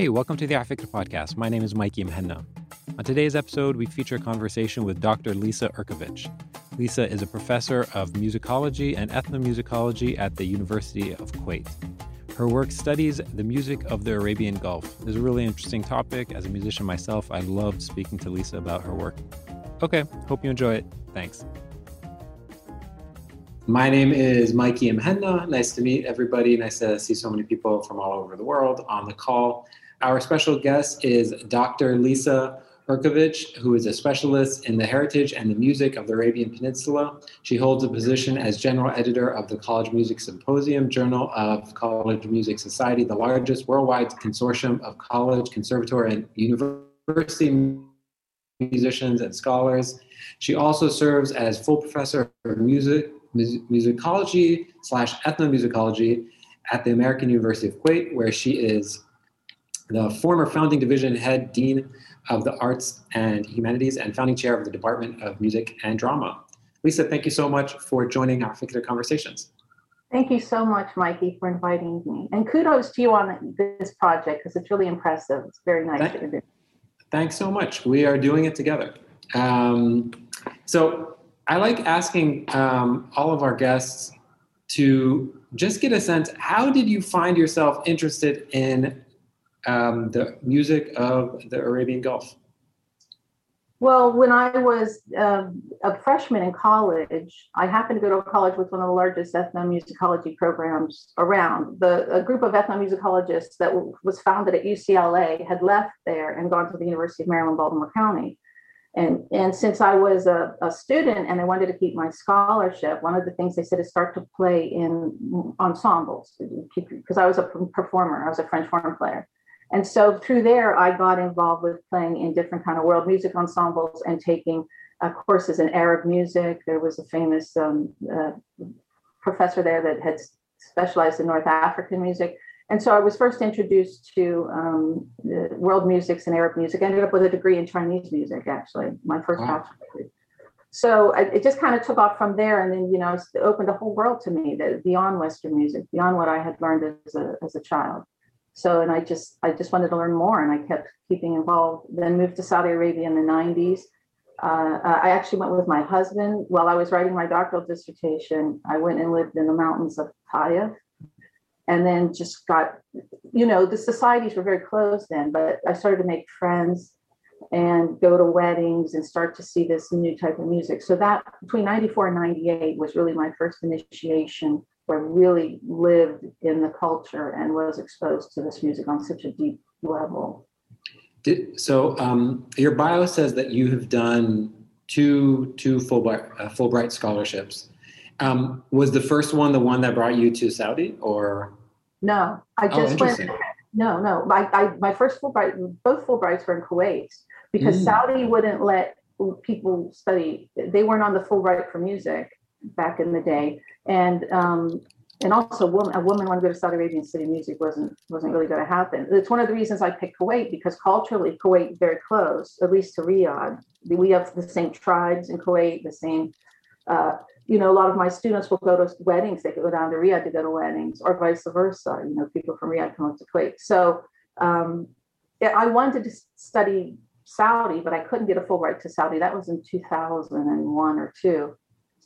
Hey, welcome to the Afikra podcast. My name is Mikey Muhanna. On today's episode, we feature a conversation with Dr. Lisa Urkevich. Lisa is a professor of musicology and ethnomusicology at the University of Kuwait. Her work studies the music of the Arabian Gulf. It's a really interesting topic. As a musician myself, I loved speaking to Lisa about her work. Okay, hope you enjoy it. Thanks. My name is Mikey Muhanna. Nice to meet everybody. Nice to see so many people from all over the world on the call. Our special guest is Dr. Lisa Urkevich, who is a specialist in the heritage and the music of the Arabian Peninsula. She holds a position as general editor of the College Music Symposium Journal of College Music Society, the largest worldwide consortium of college, conservatory, and university musicians and scholars. She also serves as full professor of music musicology slash ethnomusicology at the American University of Kuwait, where she is the former founding division head dean of the arts and humanities and founding chair of the Department of Music and Drama. Lisa, thank you so much for joining afikra Conversations. Thank you so much, Mikey, for inviting me. And kudos to you on this project because it's really impressive. It's very nice Thank, to do. Thanks so much. We are doing it together. Um, so I like asking um, all of our guests to just get a sense how did you find yourself interested in um, the music of the Arabian Gulf? Well, when I was um, a freshman in college, I happened to go to a college with one of the largest ethnomusicology programs around. The a group of ethnomusicologists that w- was founded at UCLA had left there and gone to the University of Maryland, Baltimore County. And, and since I was a, a student and I wanted to keep my scholarship, one of the things they said is start to play in ensembles because I was a performer, I was a French horn player. And so through there, I got involved with playing in different kind of world music ensembles and taking uh, courses in Arab music. There was a famous um, uh, professor there that had specialized in North African music. And so I was first introduced to um, world musics and Arab music. I ended up with a degree in Chinese music, actually, my first wow. bachelor's degree. So I, it just kind of took off from there, and then you know, it opened a whole world to me, that beyond Western music, beyond what I had learned as a as a child. So, and I just I just wanted to learn more, and I kept keeping involved. Then moved to Saudi Arabia in the '90s. Uh, I actually went with my husband while I was writing my doctoral dissertation. I went and lived in the mountains of Taif, and then just got, you know, the societies were very closed then, but I started to make friends and go to weddings and start to see this new type of music. So that between 94 and 98 was really my first initiation I really lived in the culture and was exposed to this music on such a deep level. Did, so um, your bio says that you have done two two Fulbright, uh, Fulbright scholarships. Um, was the first one the one that brought you to Saudi, or no, I oh, just oh, went. No, no. My I, my first Fulbright, both Fulbrights were in Kuwait because mm. Saudi wouldn't let people study. They weren't on the Fulbright for music back in the day, and um, and also a woman, a woman wanted to go to Saudi Arabian city music wasn't wasn't really going to happen. It's one of the reasons I picked Kuwait because culturally Kuwait very close, at least to Riyadh. We have the same tribes in Kuwait, the same uh, you know, a lot of my students will go to weddings. They could go down to Riyadh to go to weddings, or vice versa. You know, people from Riyadh come up to Kuwait. So um, yeah, I wanted to study Saudi, but I couldn't get a Fulbright to Saudi. That was in 2001 or two.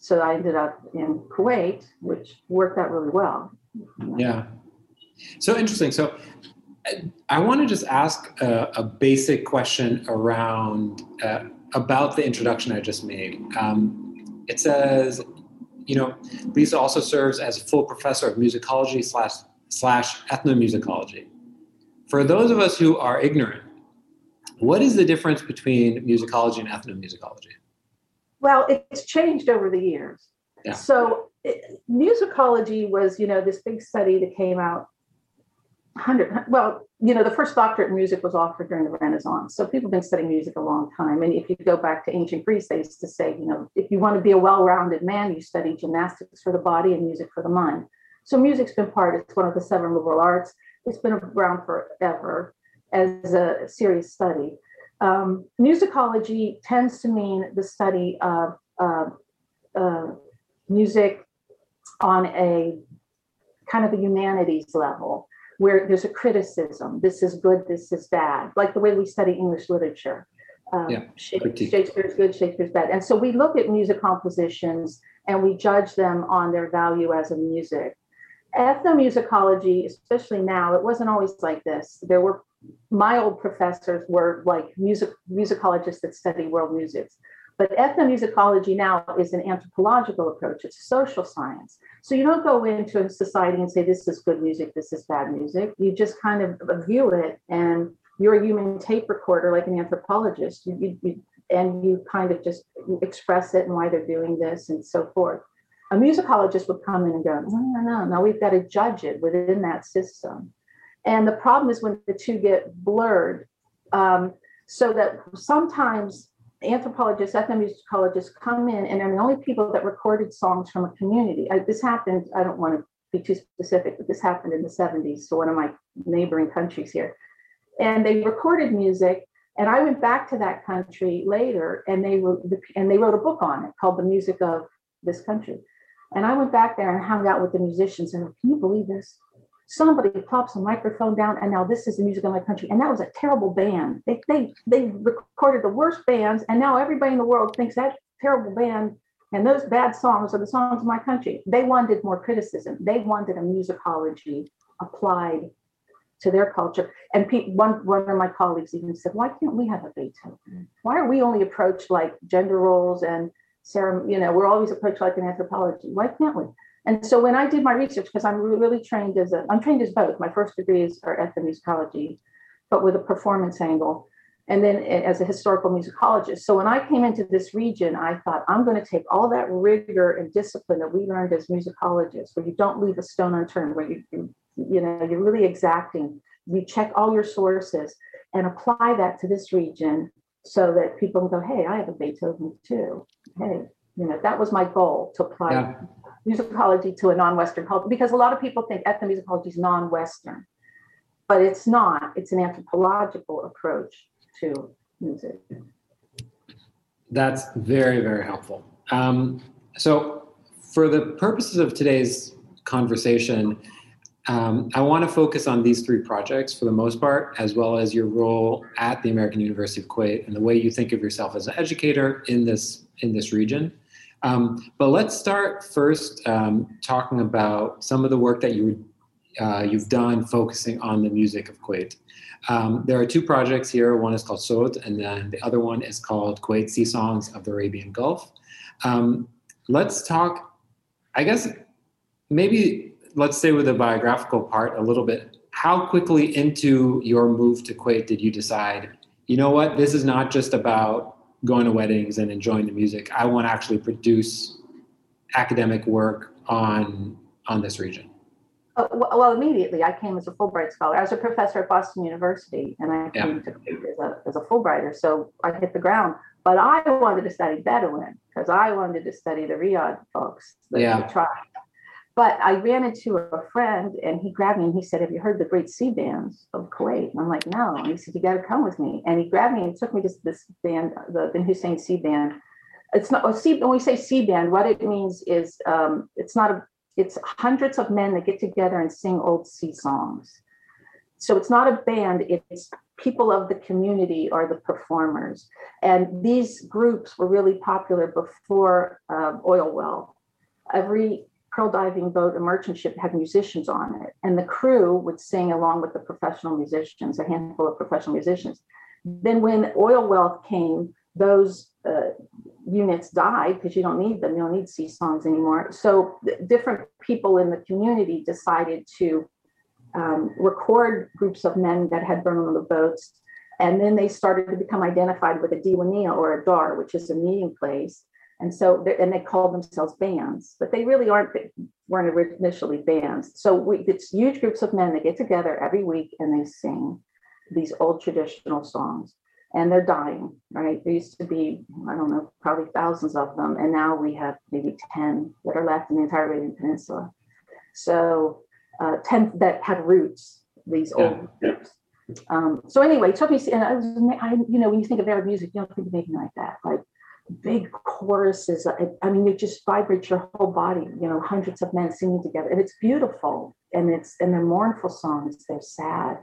So I ended up in Kuwait, which worked out really well. Yeah. So interesting. So I want to just ask a, a basic question around uh, about the introduction I just made. Um, it says you know, Lisa also serves as a full professor of musicology slash slash ethnomusicology. For those of us who are ignorant, what is the difference between musicology and ethnomusicology? Well, it's changed over the years. Yeah. So it, musicology was, you know, this big study that came out 100 well you know the first doctorate in music was offered during the renaissance. So people have been studying music a long time. And if you go back to ancient greece they used to say you know if you want to be a well-rounded man you study gymnastics for the body and music for the mind. So music's been part it's one of the seven liberal arts. It's been around forever as a serious study um, musicology tends to mean the study of uh, uh, music on a kind of a humanities level where there's a criticism. This is good, this is bad, like the way we study English literature. Um, yeah, Shakespeare's good, Shakespeare's bad. And so we look at music compositions and we judge them on their value as a music. Ethnomusicology, especially now, it wasn't always like this. There were my old professors were like music musicologists that study world music. But ethnomusicology now is an anthropological approach, it's a social science. So you don't go into a society and say, this is good music, this is bad music. You just kind of view it, and you're a human tape recorder like an anthropologist. You, you, you, and you kind of just express it and why they're doing this and so forth. A musicologist would come in and go, no, no, no, no, we've got to judge it within that system. And the problem is when the two get blurred, um, so that sometimes anthropologists, ethnomusicologists come in and they're the only people that recorded songs from a community. I, this happened, I don't want to be too specific, but this happened in the 70s, so one of my neighboring countries here. And they recorded music, and I went back to that country later, and they were and they wrote a book on it called "The Music of This Country." And I went back there and hung out with the musicians, and can you believe this? Somebody plops a microphone down and now this is the music of my country. And that was a terrible band. They, they they recorded the worst bands and now everybody in the world thinks that terrible band and those bad songs are the songs of my country. They wanted more criticism. They wanted a musicology applied to their culture. And pe- one, one of my colleagues even said why can't we have a beethoven mm. why are we only approached like gender roles and Sarah, you know, we're always approached like an anthropology. Why can't we? And so when I did my research, because I'm really trained as a, I'm trained as both. My first degrees are ethnomusicology, but with a performance angle, and then as a historical musicologist. So when I came into this region, I thought I'm going to take all that rigor and discipline that we learned as musicologists, where you don't leave a stone unturned, where you, you know, you're really exacting. You check all your sources and apply that to this region so that people can go, hey, I have a Beethoven too. Hey, you know, that was my goal to apply yeah musicology to a non-Western culture because a lot of people think ethnomusicology is non-Western, but it's not. It's an anthropological approach to music. That's very, very helpful. Um, so, for the purposes of today's conversation, um, I want to focus on these three projects for the most part, as well as your role at the American University of Kuwait and the way you think of yourself as an educator in this in this region. Um, but let's start first um, talking about some of the work that you uh, you've done focusing on the music of Kuwait. Um, there are two projects here. One is called Sod, and then the other one is called Kuwait Sea Songs of the Arabian Gulf. Um, let's talk, I guess, maybe let's stay with the biographical part a little bit. How quickly into your move to Kuwait did you decide, you know what, this is not just about going to weddings and enjoying the music. I want to actually produce academic work on on this region. Uh, well, immediately I came as a Fulbright scholar. I was a professor at Boston University, and I came yeah. to as a, as a Fulbrighter. So I hit the ground. But I wanted to study Bedouin because I wanted to study the Riyadh folks, the, yeah. the tribe. But I ran into a friend and he grabbed me and he said, Have you heard the great sea bands of Kuwait? And I'm like, No. And he said, You got to come with me. And he grabbed me and took me to this band, the Bin Hussein Sea Band. It's not, when we say sea band, what it means is um, it's not a, it's hundreds of men that get together and sing old sea songs. So it's not a band, it's people of the community are the performers. And these groups were really popular before uh, oil well. Every pearl diving boat, a merchant ship, had musicians on it, and the crew would sing along with the professional musicians, a handful of professional musicians. Then, when oil wealth came, those uh, units died because you don't need them. You don't need sea songs anymore. So, different people in the community decided to um, record groups of men that had been on the boats. And then they started to become identified with a diwania or a dar, which is a meeting place. And so, and they call themselves bands, but they really aren't, weren't initially bands. So we, it's huge groups of men that get together every week and they sing these old traditional songs and they're dying, right? There used to be, I don't know, probably thousands of them. And now we have maybe 10 that are left in the entire Arabian Peninsula. So uh, 10 that have roots, these yeah. old groups. Um, so anyway, it took me, and I was, I, you know, when you think of Arab music, you don't think of anything like that. Like big choruses. I, I mean, it just vibrates your whole body, you know, hundreds of men singing together. And it's beautiful. and it's and they're mournful songs. They're sad,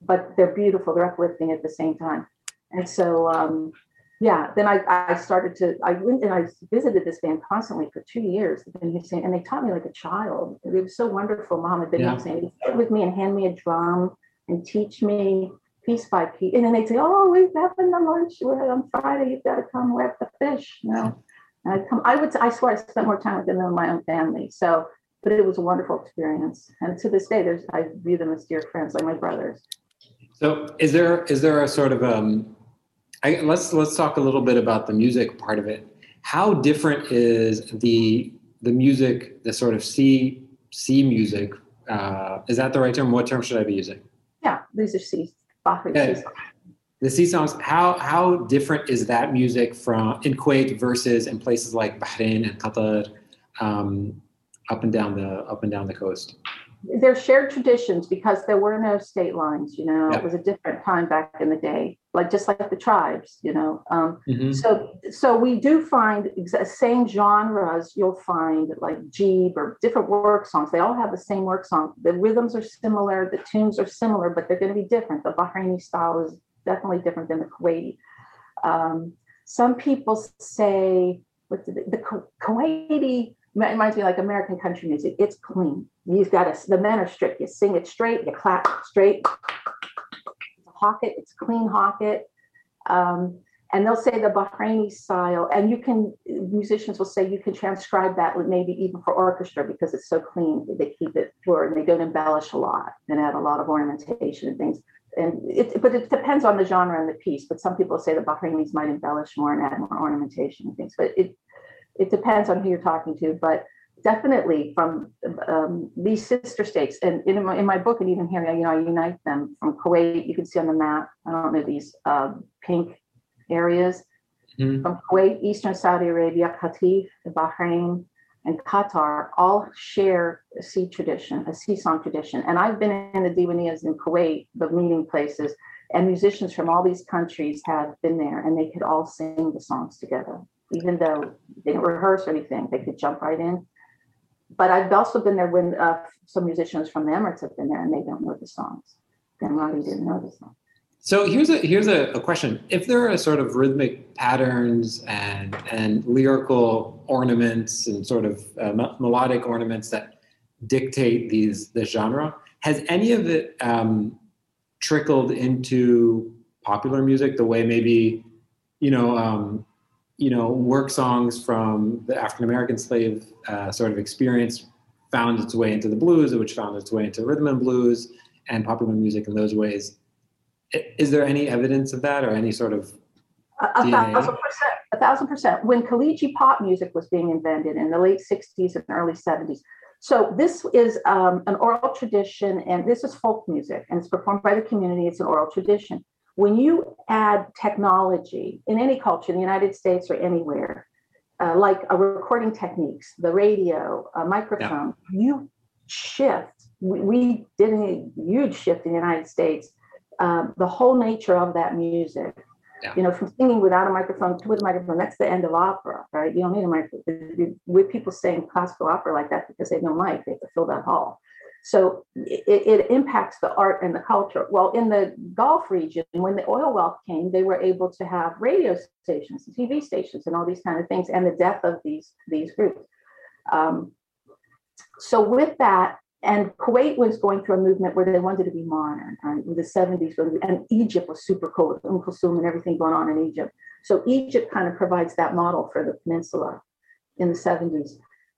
but they're beautiful. They're uplifting at the same time. And so, um, yeah, then I, I started to, I went and I visited this band constantly for two years. And they taught me like a child. It was so wonderful. Muhammad bin yeah. Hussein sit with me and hand me a drum and teach me piece by piece. And then they'd say, oh, we're having the lunch on Friday. You've got to come wet the fish, you know? And I'd come, I would, I swear I spent more time with them than my own family. So, but it was a wonderful experience. And to this day, there's, I view them as dear friends, like my brothers. So is there, is there a sort of, um, I, let's let's talk a little bit about the music part of it. How different is the the music, the sort of C C music? Uh, is that the right term? What term should I be using? Yeah, these are Yeah. The sea songs. How how different is that music from in Kuwait versus in places like Bahrain and Qatar, um, up and down the up and down the coast? they're shared traditions because there were no state lines you know it was a different time back in the day like just like the tribes you know um, mm-hmm. so so we do find exa- same genres you'll find like jeeb or different work songs they all have the same work song the rhythms are similar the tunes are similar but they're going to be different the bahraini style is definitely different than the kuwaiti um, some people say what the, the Kuwaiti reminds me like American country music. It's clean. You've got to, the men are strict. You sing it straight, you clap straight. It, it's clean hawk it. Um, and they'll say the Bahraini style, and you can, musicians will say you can transcribe that maybe even for orchestra because it's so clean. They keep it pure and they don't embellish a lot and add a lot of ornamentation and things. And it, but it depends on the genre and the piece. But some people say the Bahrainis might embellish more and add more ornamentation and things. But it, it depends on who you're talking to, but definitely from um, these sister states. And in my, in my book, and even here, you know, I unite them from Kuwait. You can see on the map. I don't know these uh, pink areas mm-hmm. from Kuwait, Eastern Saudi Arabia, Qatif, Bahrain, and Qatar all share a sea tradition, a sea song tradition. And I've been in the Diwaniyas in Kuwait, the meeting places, and musicians from all these countries have been there, and they could all sing the songs together even though they didn't rehearse or anything, they could jump right in. But I've also been there when uh, some musicians from the Emirates have been there and they don't know the songs. And Roddy didn't know the song. So here's a here's a, a, question: If there are sort of rhythmic patterns and and lyrical ornaments and sort of uh, melodic ornaments that dictate these the genre, has any of it um, trickled into popular music the way maybe you know um, you know, work songs from the African American slave uh, sort of experience found its way into the blues, which found its way into rhythm and blues and popular music in those ways. Is there any evidence of that or any sort of a, a thousand percent, a thousand percent. When Khaliji pop music was being invented in the late 60s and early 70s. So this is um, an oral tradition, and this is folk music, and it's performed by the community. It's an oral tradition when you add technology in any culture, in the United States or anywhere, uh, like a recording techniques, the radio, a microphone, yeah. you shift. We, we, did a huge shift in the United States. Uh, the whole nature of that music, yeah. you know, from singing without a microphone to with a microphone, that's the end of opera, right? You don't need a microphone. With people saying classical opera like that because they have no mic, they have to fill that hall. So it, it, impacts the art and the culture. Well, in the Gulf region, when the oil wealth came, they were able to have radio stations, TV stations, and all these kind of things, and the death of these these groups. Um, so with that, and Kuwait was going through a movement where they wanted to be modern, right? In the 70s, and Egypt was super cool with Umm Kulthum and everything going on in Egypt. So Egypt kind of provides that model for the peninsula in the 70s.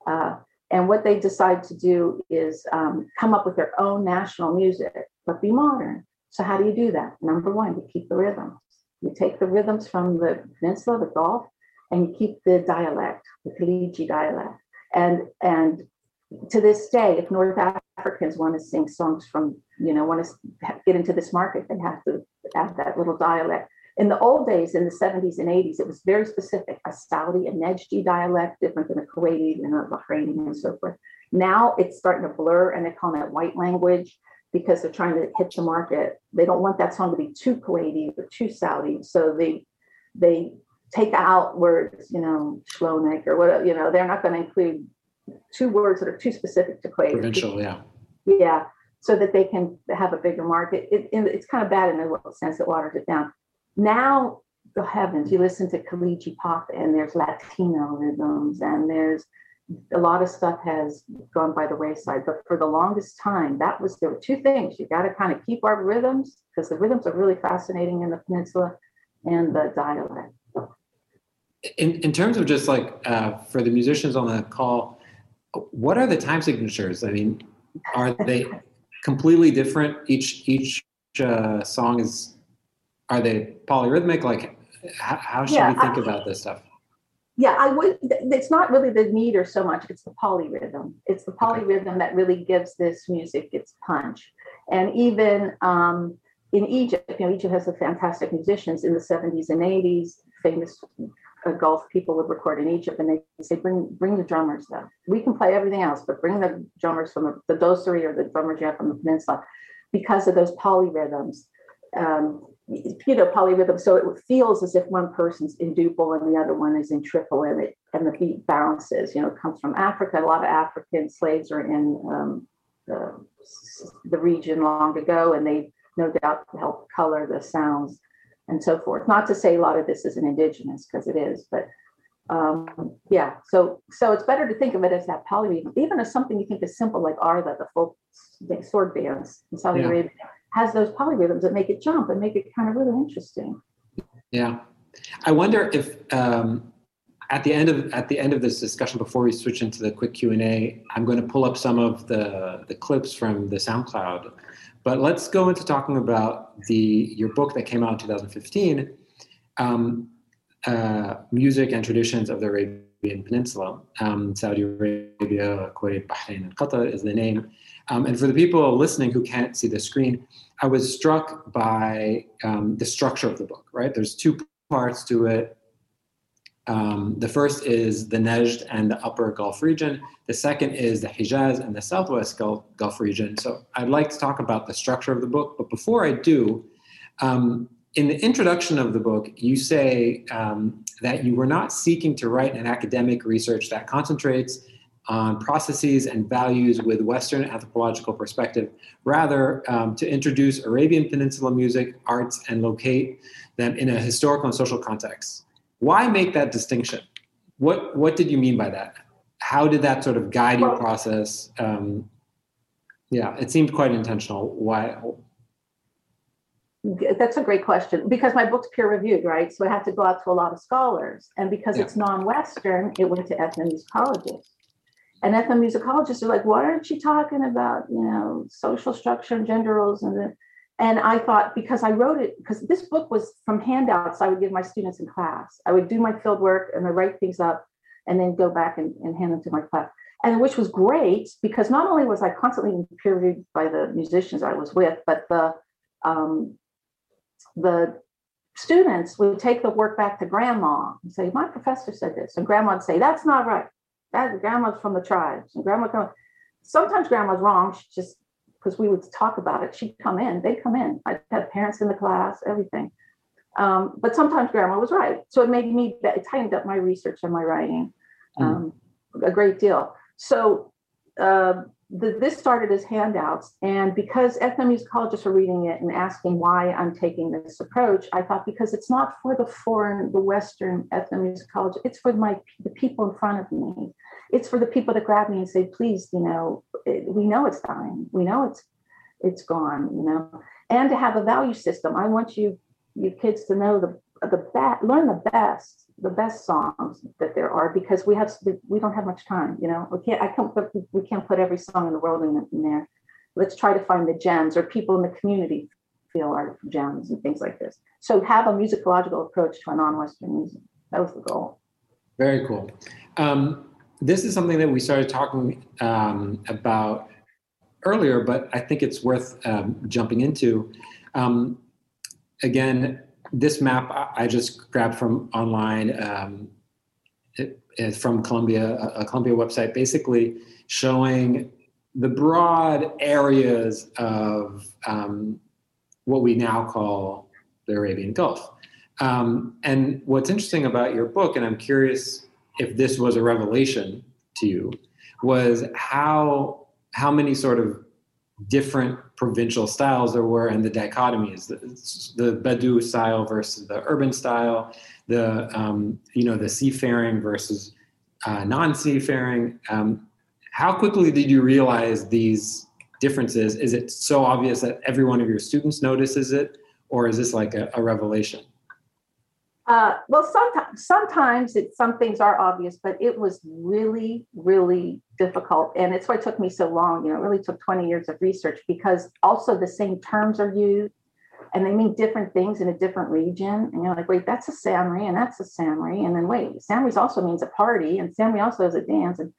Uh, and what they decide to do is um, come up with their own national music, but be modern. So, how do you do that? Number one, you keep the rhythms. You take the rhythms from the peninsula, the Gulf, and you keep the dialect, the Khaliji dialect. And, and to this day, if North Africans want to sing songs from, you know, want to get into this market, they have to add that little dialect. In the old days, in the 70s and 80s, it was very specific a Saudi and Najdi dialect, different than a Kuwaiti and a Bahraini and so forth. Now it's starting to blur and they're calling it white language because they're trying to hit the market. They don't want that song to be too Kuwaiti or too Saudi. So they they take out words, you know, Shlonek or whatever, you know, they're not going to include two words that are too specific to Kuwait. Provincial, yeah. Yeah, so that they can have a bigger market. It, it's kind of bad in the sense it waters it down. Now, the heavens, you listen to Khaliji pop and there's Latino rhythms and there's a lot of stuff has gone by the wayside. But for the longest time, that was there were two things. You got to kind of keep our rhythms because the rhythms are really fascinating in the peninsula and the dialect. In, in terms of just like uh, for the musicians on the call, what are the time signatures? I mean, are they completely different? Each each uh, song is are they polyrhythmic? Like, how, how should yeah, we think I, about this stuff? Yeah, I would. It's not really the meter so much; it's the polyrhythm. It's the polyrhythm okay. that really gives this music its punch. And even um, in Egypt, you know, Egypt has the fantastic musicians in the 70s and 80s, famous uh, Gulf people would record in Egypt, and they say, "Bring, bring the drummers though. We can play everything else, but bring the drummers from the, the dosari or the drummer jam from the peninsula, because of those polyrhythms." Um, you know, polyrhythm. So it feels as if one person's in duple and the other one is in triple, and it and the beat bounces. You know, it comes from Africa. A lot of African slaves are in um, the, the region long ago, and they no doubt help color the sounds and so forth. Not to say a lot of this isn't indigenous because it is, but um, yeah. So so it's better to think of it as that polyrhythm, even as something you think is simple like Arda, the folk sword bands in Saudi yeah. Arabia, has those polyrhythms that make it jump and make it kind of really interesting. Yeah, I wonder if um, at the end of at the end of this discussion, before we switch into the quick Q and A, I'm going to pull up some of the the clips from the SoundCloud but let's go into talking about the your book that came out in 2015, um, uh, music and traditions of the Arabian Peninsula. Um, Saudi Arabia, Kuwait, Bahrain, and Qatar is the name. Um, and for the people listening who can't see the screen, I was struck by um, the structure of the book. Right, there's two parts to it. Um, the first is the Najd and the Upper Gulf region. The second is the Hijaz and the Southwest Gulf, Gulf region. So I'd like to talk about the structure of the book, but before I do, um, in the introduction of the book, you say um, that you were not seeking to write an academic research that concentrates on processes and values with Western anthropological perspective, rather um, to introduce Arabian Peninsula music, arts, and locate them in a historical and social context. Why make that distinction? What what did you mean by that? How did that sort of guide your process? Um, yeah, it seemed quite intentional. Why? That's a great question because my book's peer reviewed, right? So I had to go out to a lot of scholars, and because yeah. it's non-Western, it went to ethnomusicologists. And ethnomusicologists are like, "Why aren't you talking about, you know, social structure and gender roles and the and I thought, because I wrote it, because this book was from handouts I would give my students in class. I would do my field work and I write things up and then go back and, and hand them to my class. And which was great because not only was I constantly peer reviewed by the musicians I was with, but the um, the students would take the work back to grandma and say, "My professor said this," and grandma would say, "That's not right. That grandma's from the tribes." And grandma come. sometimes grandma's wrong. She just because we would talk about it. She'd come in, they'd come in. I'd have parents in the class, everything. Um, but sometimes grandma was right. So it made me, it tightened up my research and my writing mm. um, mm. a great deal. So uh, the, this started as handouts. And because ethnomusicologists are reading it and asking why I'm taking this approach, I thought because it's not for the foreign, the Western ethnomusicologists, it's for my the people in front of me it's for the people that grab me and say, please, you know, it, we know it's dying. We know it's it's gone, you know, and to have a value system. I want you you kids to know the the best, learn the best, the best songs that there are because we have we don't have much time, you know. We can't I can't put, we can't put every song in the world in, in there. Let's try to find the gems or people in the community feel are gems and things like this. So have a musicological approach to a non-Western music. That was the goal. Very cool. Um, this is something that we started talking um, about earlier, but I think it's worth um, jumping into. Um, again, this map I just grabbed from online um, it, from Columbia, a Columbia website, basically showing the broad areas of um, what we now call the Arabian Gulf. Um, and what's interesting about your book, and I'm curious if this was a revelation to you, was how how many sort of different provincial styles there were and the dichotomies the, the Badu style versus the urban style the um, you know the seafaring versus uh, non-seafaring. Um, how quickly did you realize these differences? Is it so obvious that every one of your students notices it or is this like a, a revelation uh, well, sometimes sometimes it, some things are obvious, but it was really, really difficult, and it's why it took me so long. You know, it really took 20 years of research because also the same terms are used, and they mean different things in a different region. And you're like, wait, that's a Samri, and that's a Samri, and then wait, Samri's also means a party, and Samri also is a dance, and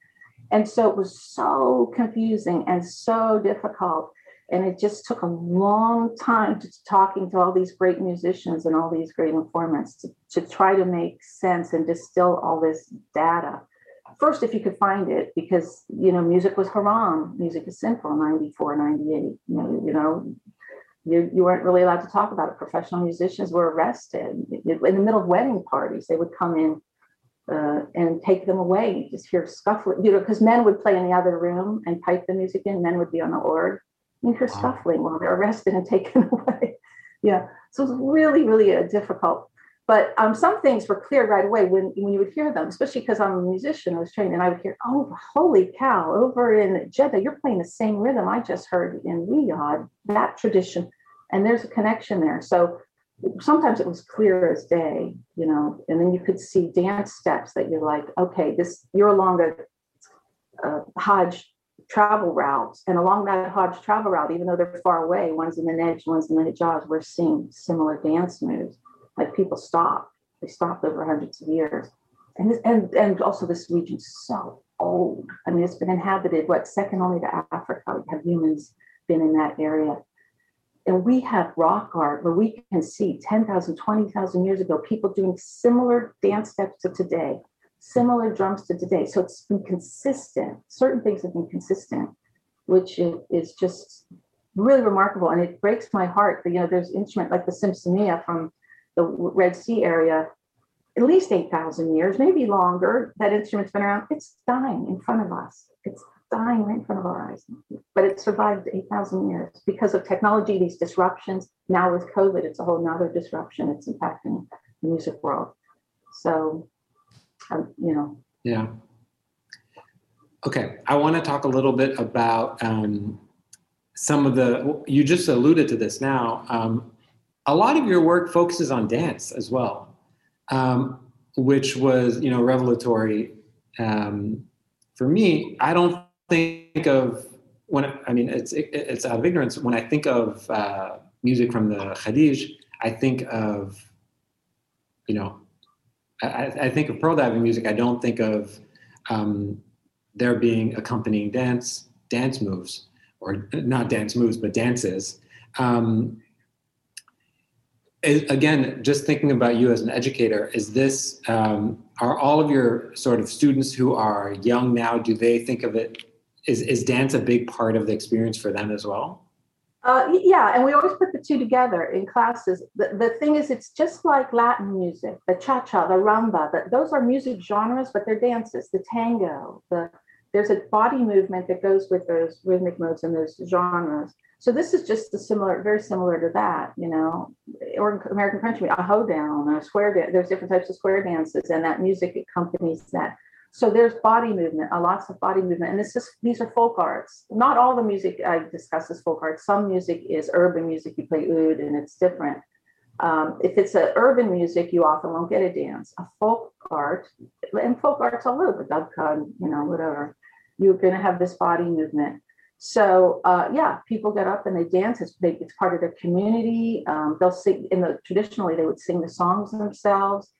and so it was so confusing and so difficult and it just took a long time to talking to all these great musicians and all these great informants to, to try to make sense and distill all this data. First if you could find it because you know music was haram. Music is sinful 94 98 you know, you know. You, you weren't really allowed to talk about it. Professional musicians were arrested. In the middle of wedding parties they would come in uh, and take them away. You just hear scuffling you know because men would play in the other room and pipe the music in. Men would be on the org in her scuffling while they're arrested and taken away. yeah, so it's really, really uh, difficult. But um, some things were clear right away when, when you would hear them, especially because I'm a musician, I was trained, and I would hear, oh, holy cow, over in Jeddah, you're playing the same rhythm I just heard in Riyadh, that tradition. And there's a connection there. So sometimes it was clear as day, you know, and then you could see dance steps that you're like, okay, this, you're along a, a Hajj travel routes. And along that Hajj travel route, even though they're far away, one's in the Najd, one's in the Hijaz, we're seeing similar dance moves. Like people stop, they stopped over hundreds of years. And, this, and, and also this region's so old. I mean, it's been inhabited, what, second only to Africa, have humans been in that area. And we have rock art where we can see 10,000, 20,000 years ago, people doing similar dance steps to today similar drums to today. So it's been consistent. Certain things have been consistent, which is just really remarkable. And it breaks my heart that, you know, there's instrument like the Simsimia from the Red Sea area, at least 8,000 years, maybe longer. That instrument's been around. It's dying in front of us. It's dying right in front of our eyes. But it survived 8,000 years because of technology, these disruptions. Now with COVID, it's a whole nother disruption. It's impacting the music world. So you know. Yeah. Okay, I want to talk a little bit about um, some of the. You just alluded to this now. Um, a lot of your work focuses on dance as well, um, which was you know revelatory um, for me. I don't think of when I mean it's it, it's out of ignorance. When I think of uh, music from the Khadij, I think of you know I, I, think of pearl diving music. I don't think of um, there being accompanying dance dance moves or not dance moves, but dances. Um, again, just thinking about you as an educator, is this um, are all of your sort of students who are young now? Do they think of it? Is is dance a big part of the experience for them as well? Uh, yeah, and we always put the two together in classes. The, the thing is, it's just like Latin music, the cha-cha, the rumba. The, those are music genres, but they're dances. The tango, the there's a body movement that goes with those rhythmic modes and those genres. So this is just a similar, very similar to that, you know, or American country, a hoedown a square dance. There's different types of square dances, and that music accompanies that. So there's body movement, uh, lots of body movement, and this is these are folk arts. Not all the music I discuss is folk art. Some music is urban music. You play oud, and it's different. Um, if it's a urban music, you often won't get a dance. A folk art, and folk arts all over, dubka, you know, whatever. You're going to have this body movement. So uh, yeah, people get up and they dance. It's, they, it's part of their community. Um, they'll sing. In the traditionally, they would sing the songs themselves.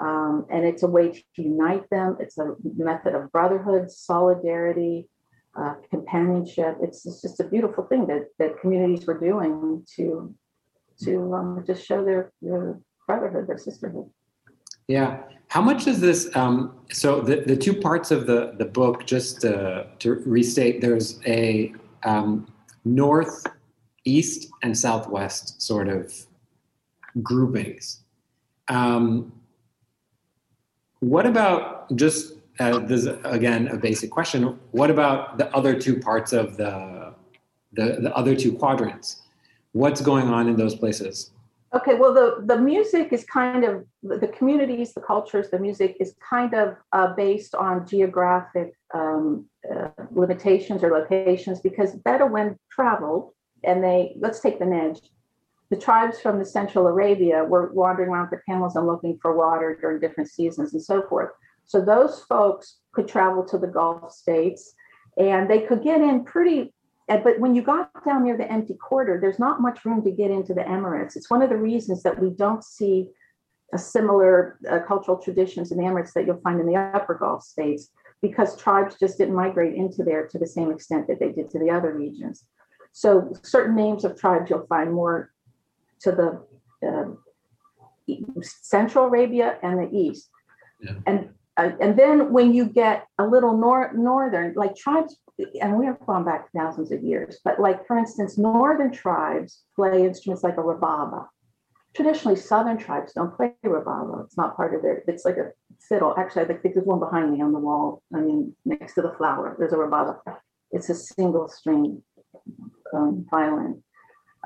Um, and it's a way to unite them. It's a method of brotherhood, solidarity, uh, companionship. It's, it's, just a beautiful thing that, that communities were doing to to um, just show their, their brotherhood, their sisterhood. Yeah. How much is this? Um, so the, the two parts of the, the book, just to, to restate, there's a um, north, east, and southwest sort of groupings. Um, what about just uh, this again a basic question? What about the other two parts of the the, the other two quadrants. What's going on in those places? Okay, well, the, the music is kind of, the communities, the cultures, the music is kind of uh, based on geographic um, uh, limitations or locations because Bedouin traveled and they, let's take the Nejd. The tribes from the Central Arabia were wandering around with camels and looking for water during different seasons and so forth. So those folks could travel to the Gulf states and they could get in pretty but when you got down near the empty quarter, there's not much room to get into the Emirates. It's one of the reasons that we don't see a similar uh, cultural traditions in the Emirates that you'll find in the upper Gulf states, because tribes just didn't migrate into there to the same extent that they did to the other regions. So certain names of tribes you'll find more to the uh, Central Arabia and the East. Yeah. And uh, and then when you get a little nor- northern, like tribes, and we have gone back thousands of years, but like for instance, northern tribes play instruments like a rababa. Traditionally, southern tribes don't play rababa. It's not part of their. It's like a fiddle. Actually, I think there's one behind me on the wall. I mean, next to the flower, there's a rababa. It's a single string um, violin.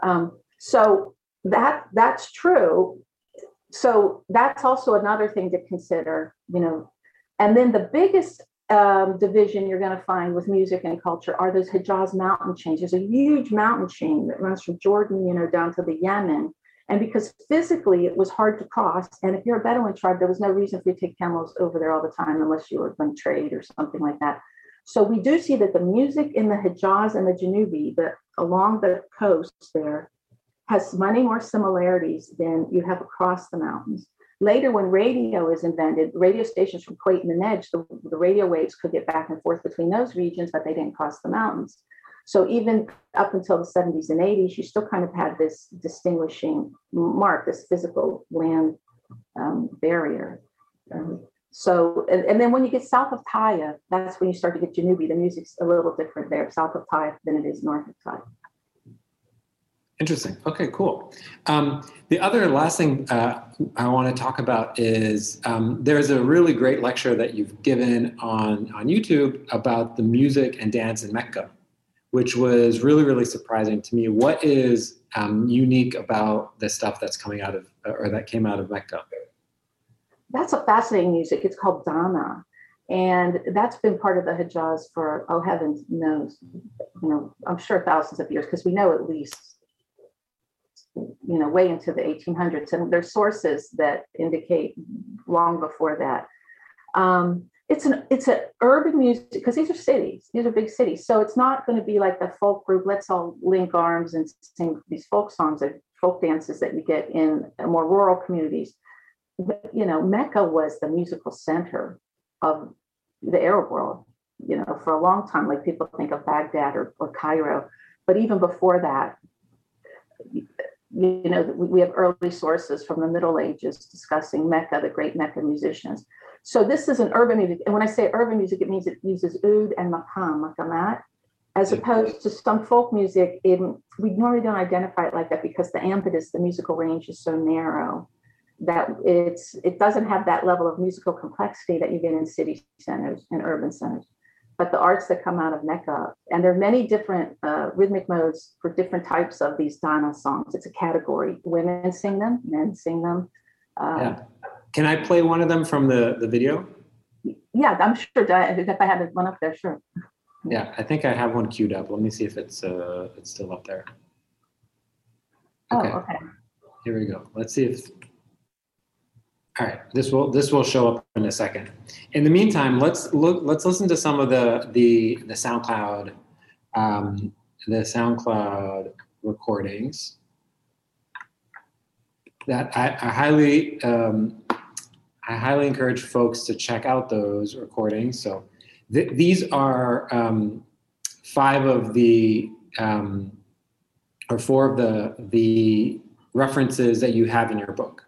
Um, so that that's true. So that's also another thing to consider. You know, and then the biggest um, division you're going to find with music and culture are those Hijaz mountain chains. There's a huge mountain chain that runs from Jordan, you know, down to the Yemen. And because physically it was hard to cross, and if you're a Bedouin tribe, there was no reason for you to take camels over there all the time unless you were going to trade or something like that. So we do see that the music in the Hijaz and the Janubi, but along the coast there, has many more similarities than you have across the mountains. Later, when radio is invented, radio stations from Kuwait and Nejd, the, the radio waves could get back and forth between those regions, but they didn't cross the mountains. So even up until the 70s and 80s, you still kind of had this distinguishing mark, this physical land um, barrier. Um, so, and, and, then when you get south of Taif, that's when you start to get Janubi. The music's a little different there, south of Taif than it is north of Taif. Interesting. Okay, cool. Um, the other last thing uh, I want to talk about is um, there's a really great lecture that you've given on, on YouTube about the music and dance in Mecca, which was really, really surprising to me. What is um, unique about the stuff that's coming out of, or that came out of Mecca? That's a fascinating music. It's called Dana. And that's been part of the Hijaz for, oh, heaven knows, you know, I'm sure thousands of years, because we know at least you know, way into the 1800s. And there's sources that indicate long before that. Um, it's an it's an urban music because these are cities, these are big cities. So it's not going to be like the folk group. Let's all link arms and sing these folk songs and folk dances that you get in more rural communities. But, you know, Mecca was the musical center of the Arab world. You know, for a long time, like people think of Baghdad or, or Cairo, but even before that, you know, we have early sources from the Middle Ages discussing Mecca, the great Mecca musicians. So this is an urban music. And when I say urban music, it means it uses oud and maqam, maqamat, as opposed to some folk music. In, we normally don't identify it like that because the ambitus, the musical range is so narrow that it's it doesn't have that level of musical complexity that you get in city centers and urban centers but the arts that come out of Mecca. And there are many different uh, rhythmic modes for different types of these Dana songs. It's a category. Women sing them, men sing them. Uh, yeah. Can I play one of them from the, the video? Yeah, I'm sure. If I had one up there, sure. Yeah, I think I have one queued up. Let me see if it's uh, it's still up there. Okay. Oh, okay. Here we go. Let's see if all right, this will this will show up in a second. In the meantime, let's look. Let's listen to some of the the the SoundCloud um, the SoundCloud recordings that I, I highly um, I highly encourage folks to check out those recordings. So th- these are um, five of the um, or four of the the references that you have in your book.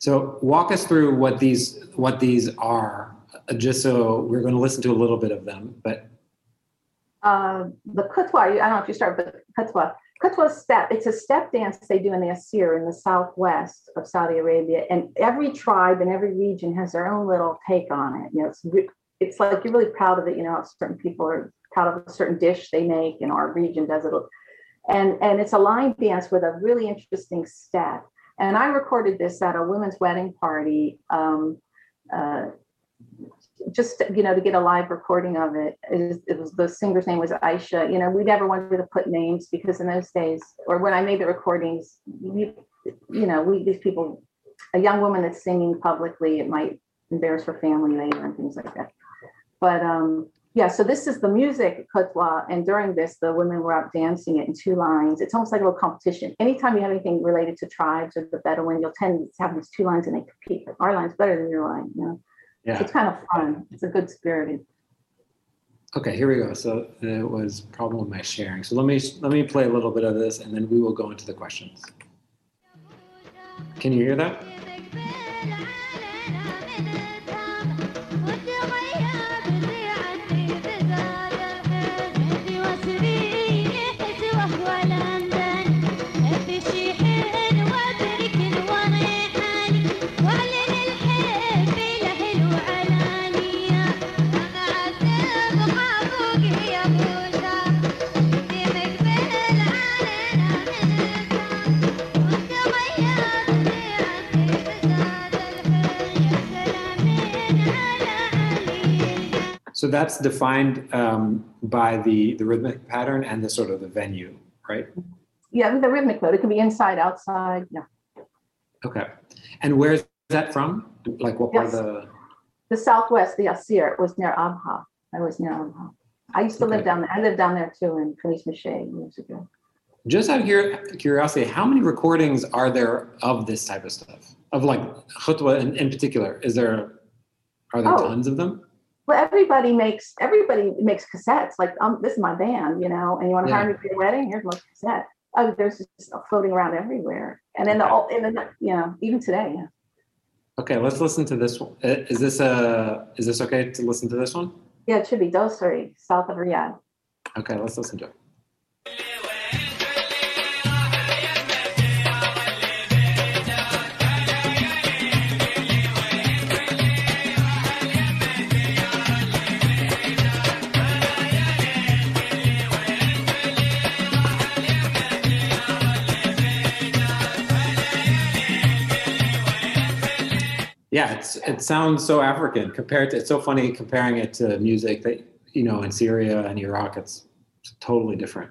So walk us through what these what these are, uh, just so we're going to listen to a little bit of them. But uh, the kutwa, I don't know if you start with kutwa. Kutwa step, it's a step dance they do in the Asir in the southwest of Saudi Arabia. And every tribe and every region has their own little take on it. You know, it's, it's like you're really proud of it. You know, certain people are proud of a certain dish they make in our region does it and and it's a line dance with a really interesting step and i recorded this at a women's wedding party um, uh, just you know to get a live recording of it. It was, the singer's name was aisha you know we never wanted to put names because in those days or when i made the recordings you, you know we these people a young woman that's singing publicly it might embarrass her family later and things like that but um yeah, so this is the music Khutwa, and during this, the women were out dancing it in two lines. It's almost like a little competition. Anytime you have anything related to tribes or the Bedouin, you'll tend to have these two lines and they compete. Our line's better than your line, you know. Yeah. So it's kind of fun. It's a good spirited. Okay, here we go. So it was a problem with my sharing. So let me let me play a little bit of this, and then we will go into the questions. Can you hear that? So that's defined um, by the, the rhythmic pattern and the sort of the venue, right? Yeah, the rhythmic mode. It can be inside, outside. Yeah. Okay. And where's that from? Like what part of the? The Southwest, the Asir. It was near Abha. I was near Abha. I used to okay. live down there. I lived down there too in Khamis Mushait years ago. Just out of curiosity, how many recordings are there of this type of stuff? Of like khutwa in, in particular? Is there, are there oh. tons of them? Well, everybody makes everybody makes cassettes. Like, um, this is my band, you know, and you want to yeah. hire me for your wedding? Here's my cassette. Oh, there's just floating around everywhere. And then okay. the and then you know, even today. Yeah. Okay, let's listen to this one. Uh, is this a is this okay to listen to this one? Yeah, it should be Dosari, south of Riyadh. Okay, let's listen to it. Yeah, it's it sounds so African compared to. It's so funny comparing it to music that you know in Syria and Iraq. It's, it's totally different.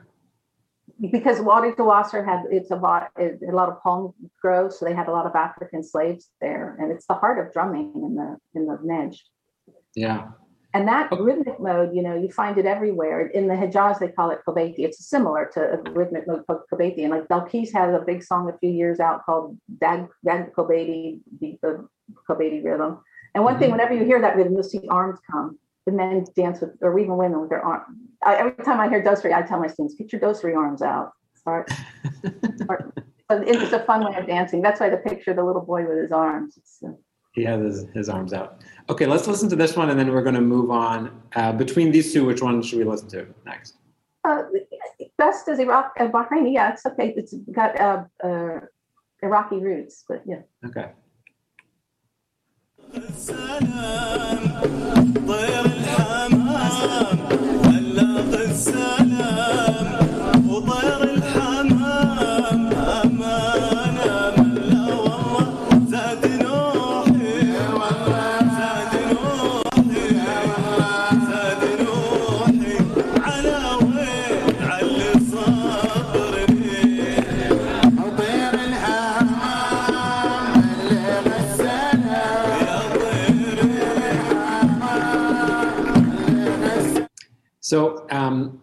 Because Wadi Dawasir had it's a lot a lot of palm groves, so they had a lot of African slaves there, and it's the heart of drumming in the in the Nejd. Yeah. And that okay. rhythmic mode, you know, you find it everywhere. In the Hijaz, they call it Kobaiti. It's similar to a rhythmic mode called Kobaiti. And like Belkis has a big song a few years out called Dag, Dag Kobaiti, the, the Kobaiti rhythm. And one mm-hmm. thing, whenever you hear that rhythm, you'll see arms come. The men dance with, or even women with their arms. every time I hear dosari, I tell my students, get your dosari arms out. Start. start. It's a fun way of dancing. That's why the picture the little boy with his arms. Uh, he has his, his, arms out. Okay, let's listen to this one, and then we're going to move on. Uh, between these two, which one should we listen to next? Uh, best is Iraq, uh, Bahrain. Yeah, it's okay. It's got uh, uh, Iraqi roots, but yeah. Okay. السلام طير So, um,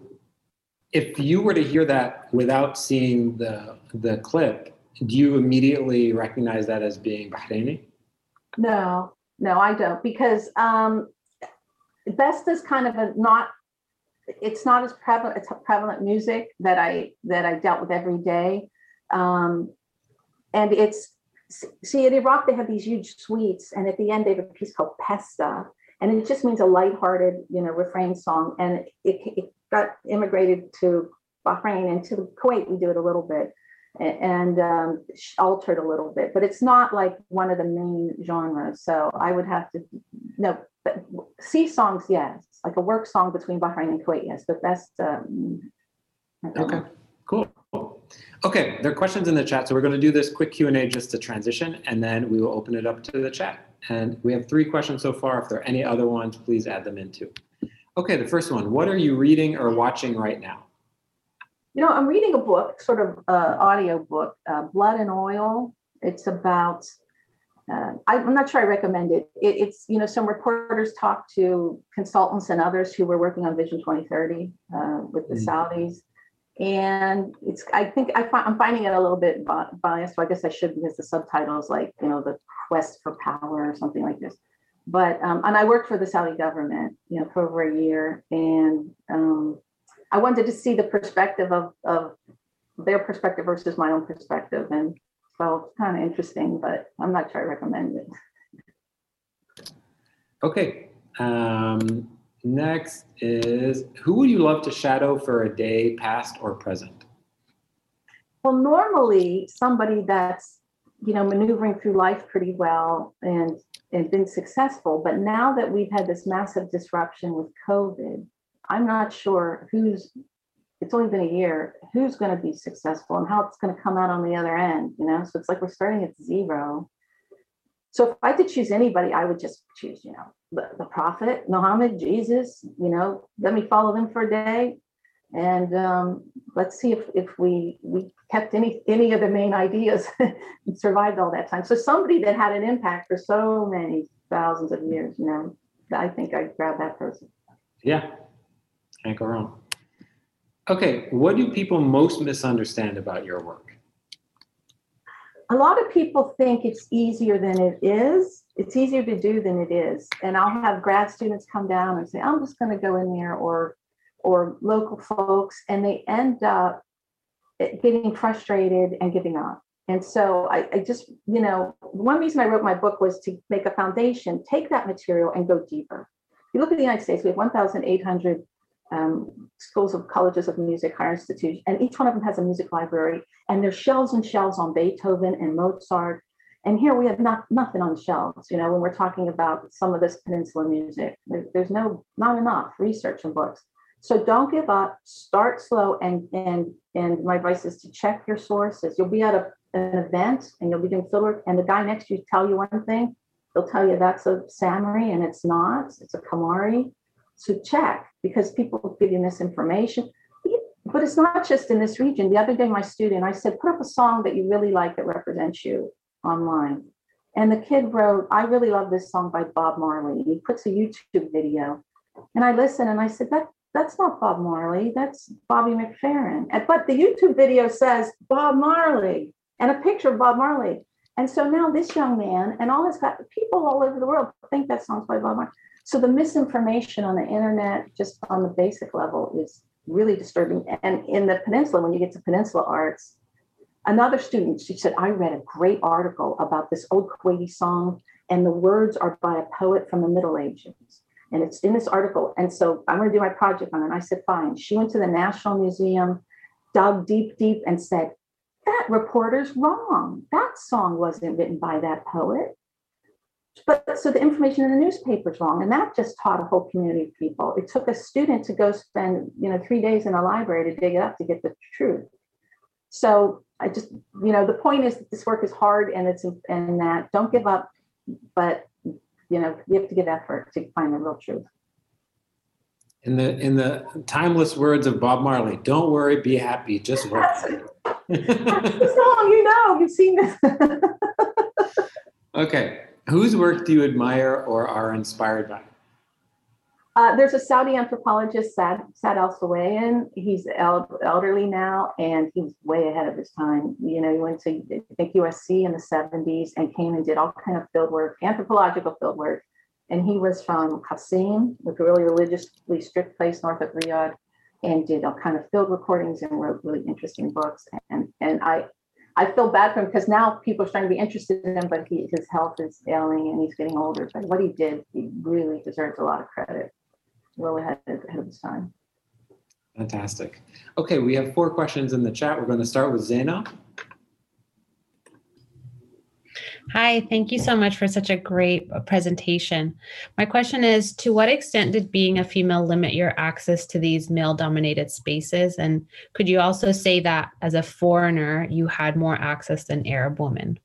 if you were to hear that without seeing the the clip, do you immediately recognize that as being Bahraini? No, no, I don't, because um, best is kind of a not. It's not as prevalent. It's prevalent music that I that I dealt with every day, um, and it's see in Iraq they have these huge suites, and at the end they have a piece called Pesta, and it just means a lighthearted, you know, refrain song. And it, it got immigrated to Bahrain and to Kuwait. We do it a little bit, and um, altered a little bit, but it's not like one of the main genres. So I would have to, no, but sea songs, yes, like a work song between Bahrain and Kuwait, yes, but that's, um, know. Okay, cool. Okay, there are questions in the chat, so we're going to do this quick Q and A just to transition, and then we will open it up to the chat. And we have three questions so far. If there are any other ones, please add them in too. Okay, the first one: What are you reading or watching right now? You know, I'm reading a book, sort of uh, audio book, uh, Blood and Oil. It's about. Uh, I- I'm not sure I recommend it. it. It's you know some reporters talk to consultants and others who were working on Vision 2030 uh, with the Mm. Saudis, and it's I think I I'm finding it a little bit biased. So I guess I should because the subtitles like you know the quest for power or something like this. But um, and I worked for the Saudi government, you know, for over a year, and um, I wanted to see the perspective of, of their perspective versus my own perspective. And so it's kind of interesting, but I'm not sure I recommend it. Okay. Um, next is who would you love to shadow for a day, past or present? Well, normally somebody that's, you know, maneuvering through life pretty well and, and been successful. But now that we've had this massive disruption with COVID, I'm not sure who's, it's only been a year, who's going to be successful and how it's going to come out on the other end, you know? So it's like we're starting at zero. So if I could choose anybody, I would just choose, you know, the, the prophet, Muhammad, Jesus, you know, let me follow them for a day. And um, let's see if, if we, we kept any, any of the main ideas and survived all that time. So somebody that had an impact for so many thousands of years, you know, I think I'd grab that person. Yeah, can't go wrong. Okay, what do people most misunderstand about your work? A lot of people think it's easier than it is. It's easier to do than it is. And I'll have grad students come down and say, I'm just going to go in there or or local folks, and they end up getting frustrated and giving up. And so I, I just, you know, one reason I wrote my book was to make a foundation, take that material and go deeper. If you look at the United States, we have 1,800 um, schools of colleges of music, higher institutions, and each one of them has a music library and there's shelves and shelves on Beethoven and Mozart. And here we have not nothing on shelves. You know, when we're talking about some of this peninsula music, there, there's no not enough research and books. So don't give up. Start slow, and and and my advice is to check your sources. You'll be at a, an event and you'll be doing fieldwork, and the guy next to you tell you one thing, they'll tell you that's a Samari and it's not. It's a Kamari. So check because people give you misinformation but it's not just in this region. The other day, my student, I said, put up a song that you really like that represents you online. And the kid wrote, I really love this song by Bob Marley. He puts a YouTube video. And I listened and I said, that that's not Bob Marley, that's Bobby McFerrin. But the YouTube video says Bob Marley and a picture of Bob Marley. And so now this young man and all his people all over the world think that song's by Bob Marley. So the misinformation on the internet, just on the basic level, is really disturbing. And in the peninsula, when you get to peninsula arts, another student, she said, I read a great article about this old Kuwaiti song, and the words are by a poet from the Middle Ages. And it's in this article. And so I'm going to do my project on it. And I said, fine. She went to the National Museum, dug deep, deep, and said, that reporter's wrong. That song wasn't written by that poet. But so the information in the newspaper is wrong. And that just taught a whole community of people. It took a student to go spend, you know, three days in a library to dig it up to get the truth. So I just, you know, the point is that this work is hard and it's and that don't give up, but you know, you have to give effort to find the real truth. In the in the timeless words of Bob Marley, don't worry, be happy, just work. That's the song, you know, you've seen this. okay, whose work do you admire or are inspired by? Uh, there's a Saudi anthropologist, Saad, Saad Al Suwayan. He's el- elderly now, and he was way ahead of his time. You know, he went to I think USC in the 70s and came and did all kind of field work, anthropological field work. And he was from Qasim, a really religiously strict place north of Riyadh, and did all kind of field recordings and wrote really interesting books. And and I I feel bad for him because now people are starting to be interested in him, but he, his health is ailing and he's getting older. But what he did, he really deserves a lot of credit well ahead, ahead of his time. Fantastic. Okay, we have four questions in the chat. We're going to start with Zaina. Hi, thank you so much for such a great uh, presentation. My question is To what extent did being a female limit your access to these male dominated spaces? And could you also say that as a foreigner, you had more access than Arab women?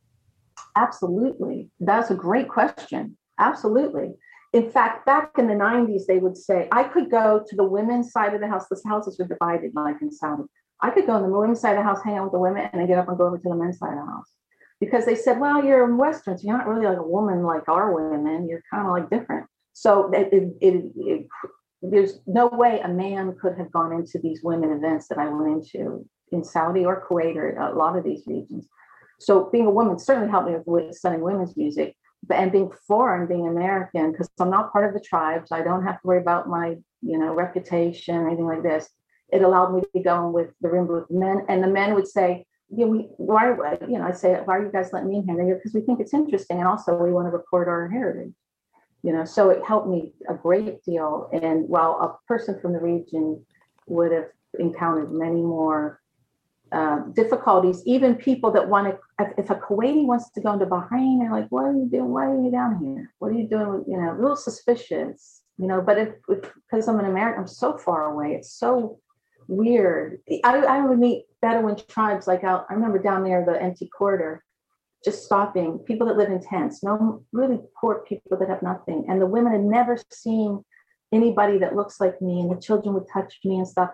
Absolutely. That's a great question. Absolutely. In fact, back in the 90s, they would say, I could go to the women's side of the house. The houses were divided like in Saudi. I could go on the women's side of the house, hang out with the women, and then get up and go over to the men's side of the house. Because they said, well, you're in Westerns. You're not really like a woman like our women. You're kind of like different. So it, it, it, it, there's no way a man could have gone into these women events that I went into in Saudi or Kuwait or a lot of these regions. So being a woman certainly helped me with studying women's music, but and being foreign, being American, because I'm not part of the tribes. I don't have to worry about my, you know, reputation or anything like this. It allowed me to be going with the room with men, and the men would say, "Yeah, we why, you know?" I say, "Why are you guys letting me in here?" They go Because we think it's interesting, and also we want to record our heritage. You know, so it helped me a great deal. And while a person from the region would have encountered many more uh, difficulties, even people that want to, if, if a Kuwaiti wants to go into Bahrain, they're like, what are you doing? Why are you down here? What are you doing? You know, a little suspicious, you know, but if, because I'm an American, I'm so far away. It's so weird. I, I would meet Bedouin tribes like out, I remember down there, the Empty Quarter, just stopping people that live in tents, no really poor people that have nothing. And the women had never seen anybody that looks like me, and the children would touch me and stuff.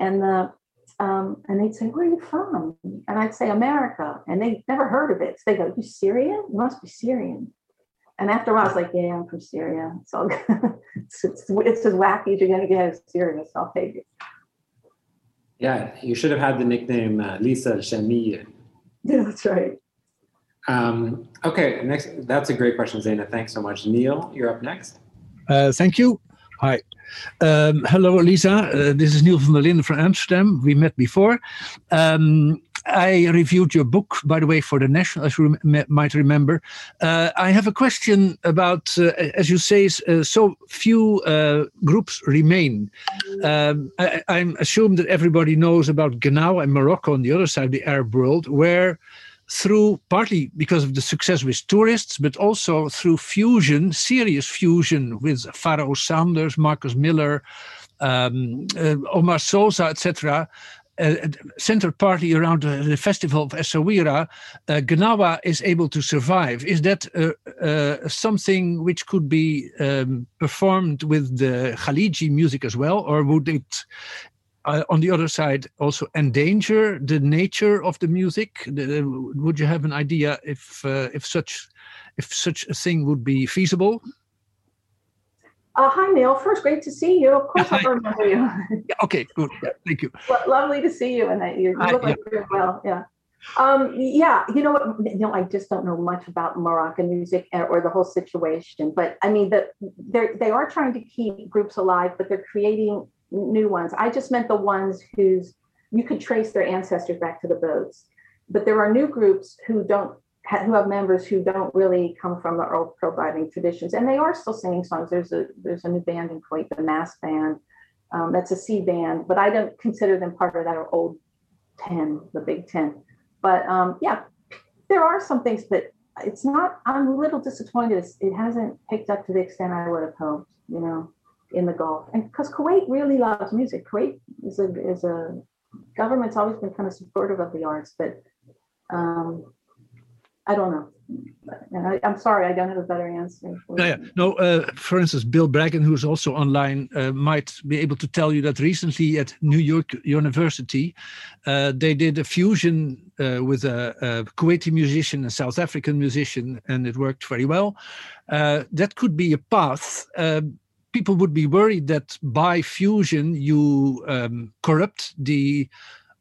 And the um, and they'd say, Where are you from? And I'd say, America. And they never heard of it. So they go, You Syrian? You must be Syrian. And after a while, I was like, Yeah, I'm from Syria. All it's, it's, it's as wacky as you're going to get as Syria. So I'll take it. Yeah, you should have had the nickname uh, Lisa Shamir. Yeah, that's right. Um, okay, next. That's a great question, Zaina. Thanks so much. Neil, you're up next. Uh, thank you. Hi. Um, hello, Lisa. Uh, this is Neil van der Linden from Amsterdam. We met before. Um, I reviewed your book, by the way, for the National, as you rem- might remember. Uh, I have a question about, uh, as you say, uh, so few uh, groups remain. Um, I, I'm assumed that everybody knows about Gnawa and Morocco on the other side of the Arab world, where through partly because of the success with tourists, but also through fusion, serious fusion with Pharoah Sanders, Marcus Miller, um, uh, Omar Sosa, etc., uh, centered partly around the, festival of Essaouira, uh, Gnawa is able to survive. Is that uh, uh, something which could be um, performed with the Khaliji music as well, or would it uh, on the other side also endanger the nature of the music? The, would you have an idea if uh, if such if such a thing would be feasible? Uh, hi, Neil. First, great to see you. Of course, I remember you. Okay, good. Yeah, thank you. Lo- Lovely to see you, and that you, you look like you're doing well. Yeah. Um, yeah, you know what? You know, I just don't know much about Moroccan music or, the whole situation. But I mean, that they they are trying to keep groups alive, but they're creating new ones. I just meant the ones whose you could trace their ancestors back to the boats. But there are new groups who don't who have members who don't really come from the old providing traditions, and they are still singing songs. There's a there's a new band in Kuwait, the Mass Band. Um, that's a C band, but I don't consider them part of that old ten, the Big Ten. But um, yeah, there are some things, but it's not. I'm a little disappointed. It hasn't picked up to the extent I would have hoped. You know, in the Gulf, and because Kuwait really loves music. Kuwait is a is a government's always been kind of supportive of the arts, but um, I don't know. And I, I'm sorry, I don't have a better answer. for Yeah, yeah. No, uh, for instance, Bill Bracken, who's also online, uh, might be able to tell you that recently at New York University, uh, they did a fusion uh, with a, a Kuwaiti musician and South African musician, and it worked very well. Uh, that could be a path. Uh, people would be worried that by fusion you um, corrupt the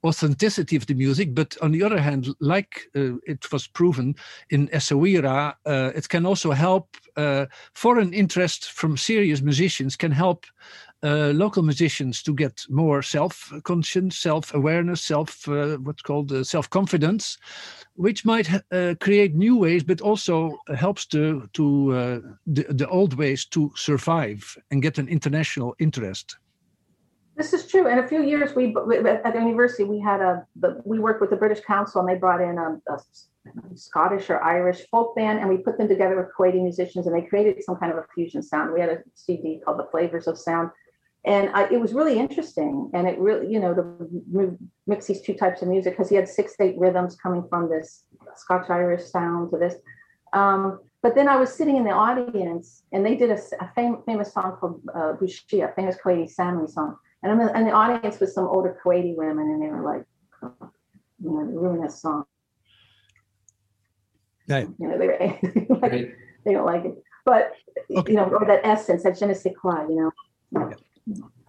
authenticity of the music. But on the other hand, like uh, it was proven in Essaouira, uh, it can also help uh, foreign interest from serious musicians can help uh, local musicians to get more self-conscious, self-awareness, self uh, what's called uh, self-confidence, which might create new ways, but also helps to to the, the old ways to survive and get an international interest. This is true. In a few years, we at the university we had a the, we worked with the British Council and they brought in a, a Scottish or Irish folk band and we put them together with Kuwaiti musicians and they created some kind of a fusion sound. We had a CD called The Flavors of Sound, and I, it was really interesting. And it really you know to mix these two types of music because he had six eight rhythms coming from this Scotch Irish sound to this. Um, but then I was sitting in the audience and they did a, a fam- famous song called uh, Bushia, a famous Kuwaiti Sami song and I'm in the audience with some older Kuwaiti women, and they were like, oh, you know, ruin this song. Right. You know, they, like, Right. they don't like it. But, Okay. you know, or that essence, that je ne sais quoi, you know.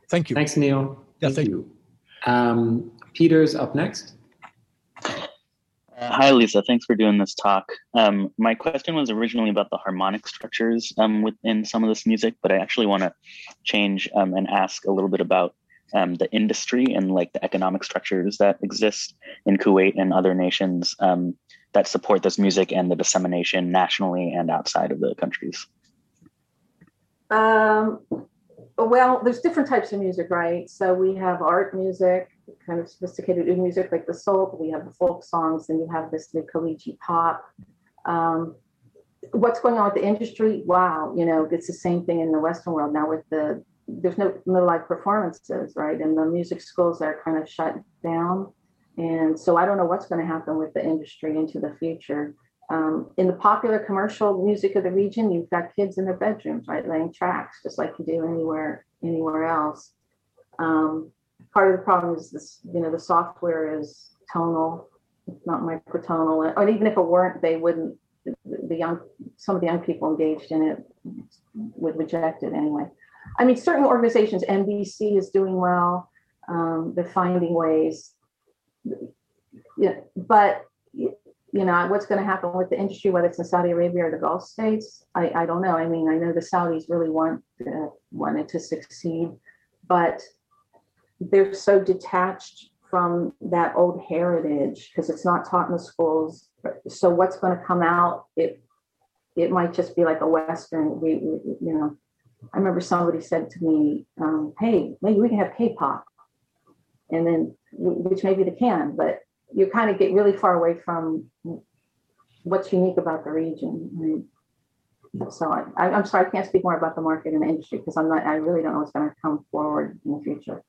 Thank you. Thanks, Neil. Yeah, Thank thank you. Um, Peter's up next. Uh, Hi, Lisa. Thanks for doing this talk. Um, my question was originally about the harmonic structures um, within some of this music, but I actually want to change um, and ask a little bit about um, the industry and like the economic structures that exist in Kuwait and other nations um, that support this music and the dissemination nationally and outside of the countries. Um, well, there's different types of music, right? So we have art music, kind of sophisticated music like the soul. We have the folk songs, and you have this new Khaliji pop. Um, what's going on with the industry? Wow, you know, it's the same thing in the Western world now with the there's no no live performances, right? And the music schools are kind of shut down. And so I don't know what's going to happen with the industry into the future. Um, in the popular commercial music of the region, you've got kids in their bedrooms, right, laying tracks just like you do anywhere anywhere else. Um, part of the problem is this, you know, the software is tonal, not microtonal, and even if it weren't, they wouldn't. The young, some of the young people engaged in it would reject it anyway. I mean, certain organizations, MBC is doing well. Um, they're finding ways. Yeah, but you know what's going to happen with the industry, whether it's in Saudi Arabia or the Gulf states. I, I don't know. I mean, I know the Saudis really want uh, wanted to succeed, but they're so detached from that old heritage because it's not taught in the schools. So what's going to come out? It it might just be like a Western. We, we you know. I remember somebody said to me, um, "Hey, maybe we can have K-pop," and then which maybe they can, but you kind of get really far away from what's unique about the region. Right? So I, I'm sorry, I can't speak more about the market and the industry because I'm not. I really don't know what's going to come forward in the future.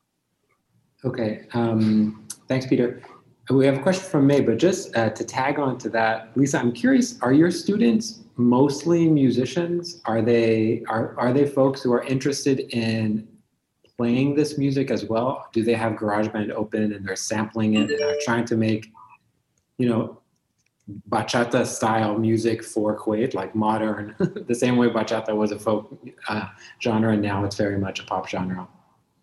Okay. Um, thanks, Peter. We have a question from May, but just uh, to tag on to that, Lisa, I'm curious: Are your students mostly musicians? Are they are are they folks who are interested in playing this music as well? Do they have GarageBand open and they're sampling it and they're trying to make, you know, bachata style music for Kuwait, like modern, the same way bachata was a folk uh, genre and now it's very much a pop genre?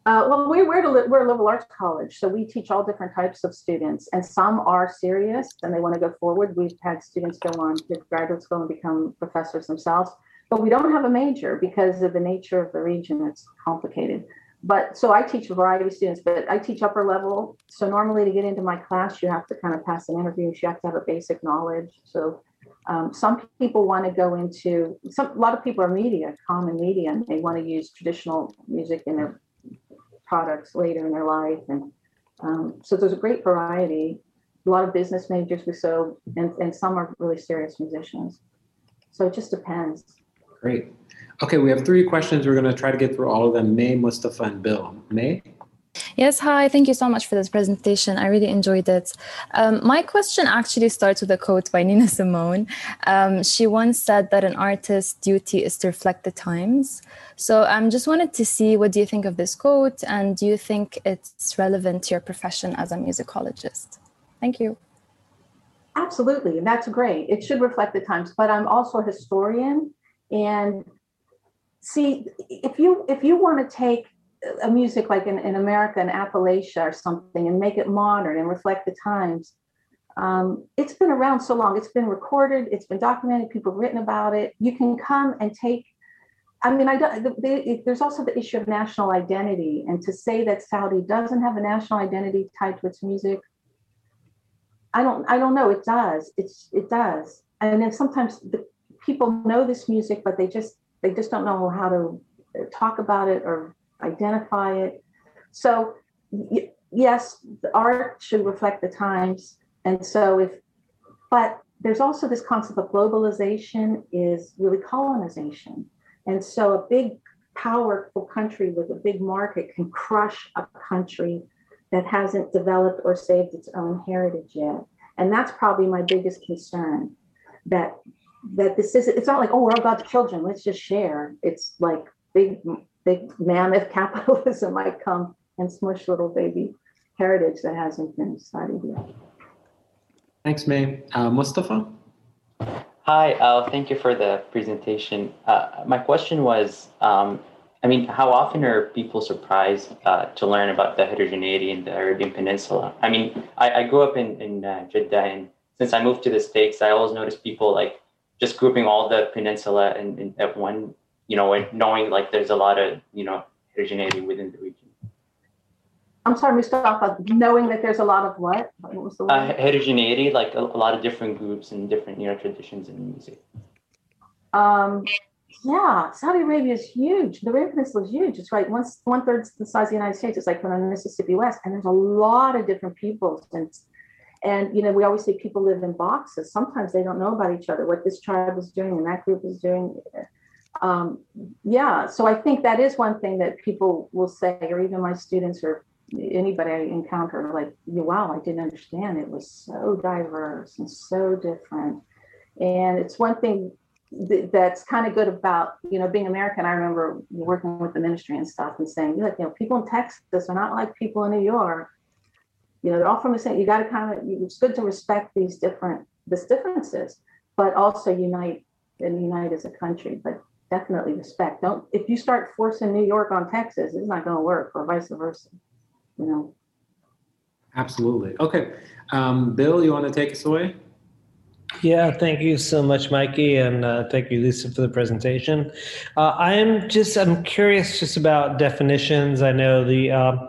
Uh, well, we, we're, a, we're a liberal arts college, so we teach all different types of students, and some are serious and they want to go forward. We've had students go on to graduate school and become professors themselves, but we don't have a major because of the nature of the region. It's complicated. But so I teach a variety of students, but I teach upper level. So normally to get into my class, you have to kind of pass an interview. You have to have a basic knowledge. So um, some people want to go into some. A lot of people are media, common media, and they want to use traditional music in their products later in their life. And um, so there's a great variety. A lot of business majors we so, and, and some are really serious musicians. So it just depends. Great. Okay, we have three questions. We're going to try to get through all of them. May, Mustafa, and Bill. May? Yes, hi. Thank you so much for this presentation. I really enjoyed it. Um, my question actually starts with a quote by Nina Simone. Um, she once said that an artist's duty is to reflect the times. So I um, just wanted to see what do you think of this quote and do you think it's relevant to your profession as a musicologist? Thank you. Absolutely, and that's great. It should reflect the times, but I'm also a historian and see if you if you want to take a music like in, in America in Appalachia or something and make it modern and reflect the times. Um, it's been around so long. It's been recorded. It's been documented. People have written about it. You can come and take. I mean, I don't. They, there's also the issue of national identity, and to say that Saudi doesn't have a national identity tied to its music, I don't. I don't know. It does. It's it does. And then sometimes the people know this music, but they just they just don't know how to uh, talk about it or identify it. So y- yes, the art should reflect the times. And so if, but there's also this concept of globalization is really colonization. And so a big powerful country with a big market can crush a country that hasn't developed or saved its own heritage yet. And that's probably my biggest concern that that this is it's not like oh we're all God's children let's just share it's like big big mammoth capitalism might come and smush little baby heritage that hasn't been studied yet Thanks, May. Uh, Mustafa? Hi, uh, thank you for the presentation. Uh, my question was, um, I mean, how often are people surprised uh, to learn about the heterogeneity in the Arabian Peninsula? I mean, I, I grew up in, in uh, Jeddah, and since I moved to the States, I always noticed people like just grouping all the peninsula and, in at one, you know, and knowing like there's a lot of, you know, heterogeneity within the region. i'm sorry mustafa knowing that there's a lot of what what was the word? Uh, heterogeneity, like a, a lot of different groups and different, you know, traditions in music. Um, yeah, Saudi Arabia is huge. The Arabian Peninsula is huge. It's right one one third the size of the United States. It's like from the Mississippi West, and there's a lot of different peoples. And and you know, we always say people live in boxes. Sometimes they don't know about each other, what this tribe is doing and that group is doing. Um, yeah, so I think that is one thing that people will say, or even my students or anybody I encounter, like, wow, I didn't understand. It was so diverse and so different. And it's one thing th- that's kind of good about you know being American. I remember working with the ministry and stuff and saying, look, you know, people in Texas are not like people in New York. You know, they're all from the same. You got to kind of. It's good to respect these different this differences, but also unite and unite as a country. But definitely respect. Don't if you start forcing New York on Texas, it's not going to work, or vice versa. You know. Absolutely. Okay. Um, Bill, you want to take us away? Yeah, thank you so much, Mikey, and uh, thank you, Lisa, for the presentation. Uh, I am just I'm curious just about definitions. I know the uh,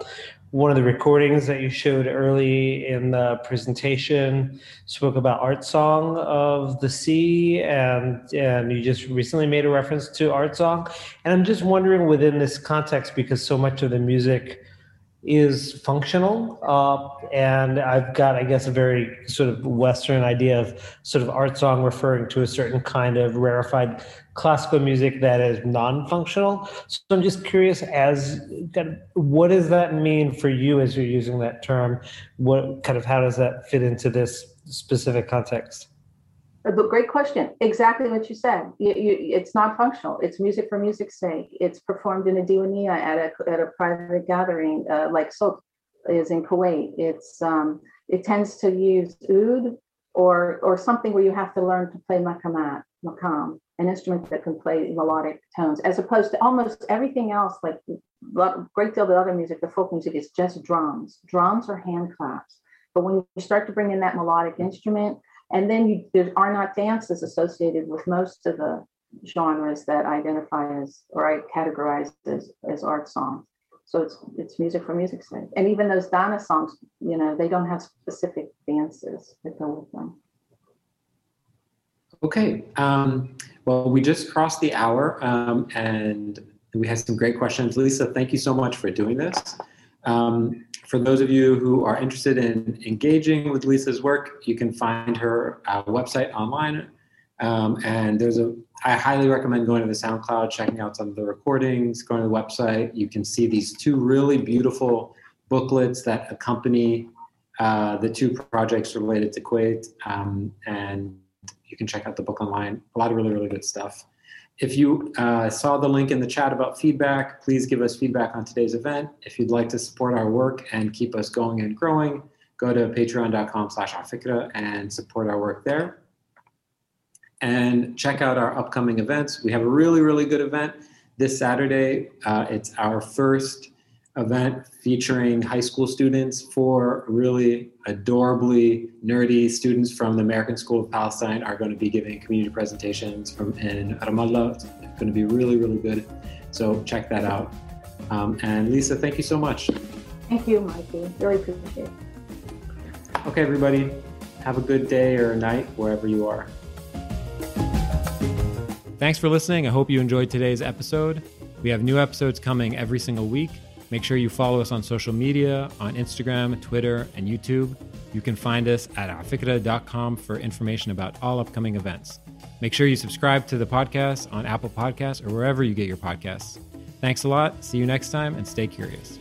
one of the recordings that you showed early in the presentation spoke about art song of the sea, and and you just recently made a reference to art song, and I'm just wondering within this context because so much of the music is functional. Uh, and I've got, I guess, a very sort of Western idea of sort of art song referring to a certain kind of rarefied classical music that is non-functional. So I'm just curious, as what does that mean for you as you're using that term? What kind of how does that fit into this specific context? A great question. Exactly what you said. You, you, it's not functional. It's music for music's sake. It's performed in a diwania at a at a private gathering, uh, like Sok is in Kuwait. It's um, it tends to use oud or or something where you have to learn to play makamat, makam, an instrument that can play melodic tones, as opposed to almost everything else. Like a great deal of the other music, the folk music is just drums. Drums or hand claps. But when you start to bring in that melodic instrument, and then you, there are not dances associated with most of the genres that identify as or I categorize as, as art songs. So it's it's music for music's sake. And even those Dana songs, you know, they don't have specific dances that go with them. Okay. Um, well, we just crossed the hour um, and we had some great questions. Lisa, thank you so much for doing this. Um, for those of you who are interested in engaging with Lisa's work, you can find her uh, website online. Um, and there's a, I highly recommend going to the SoundCloud, checking out some of the recordings, going to the website. You can see these two really beautiful booklets that accompany uh, the two projects related to Kuwait. Um, and you can check out the book online. A lot of really, really good stuff. If you uh, saw the link in the chat about feedback, please give us feedback on today's event. If you'd like to support our work and keep us going and growing, go to patreon.com slash and support our work there. And check out our upcoming events. We have a really, really good event this Saturday. Uh, it's our first event featuring high school students, four really adorably nerdy students from the American School of Palestine are going to be giving community presentations from in Ramallah. It's going to be really, really good. So check that out. Um, and Lisa, thank you so much. Thank you, Mikey. Really appreciate it. Okay, everybody, have a good day or night wherever you are. Thanks for listening. I hope you enjoyed today's episode. We have new episodes coming every single week. Make sure you follow us on social media on Instagram, Twitter, and YouTube. You can find us at afikra.com for information about all upcoming events. Make sure you subscribe to the podcast on Apple Podcasts or wherever you get your podcasts. Thanks a lot. See you next time and stay curious.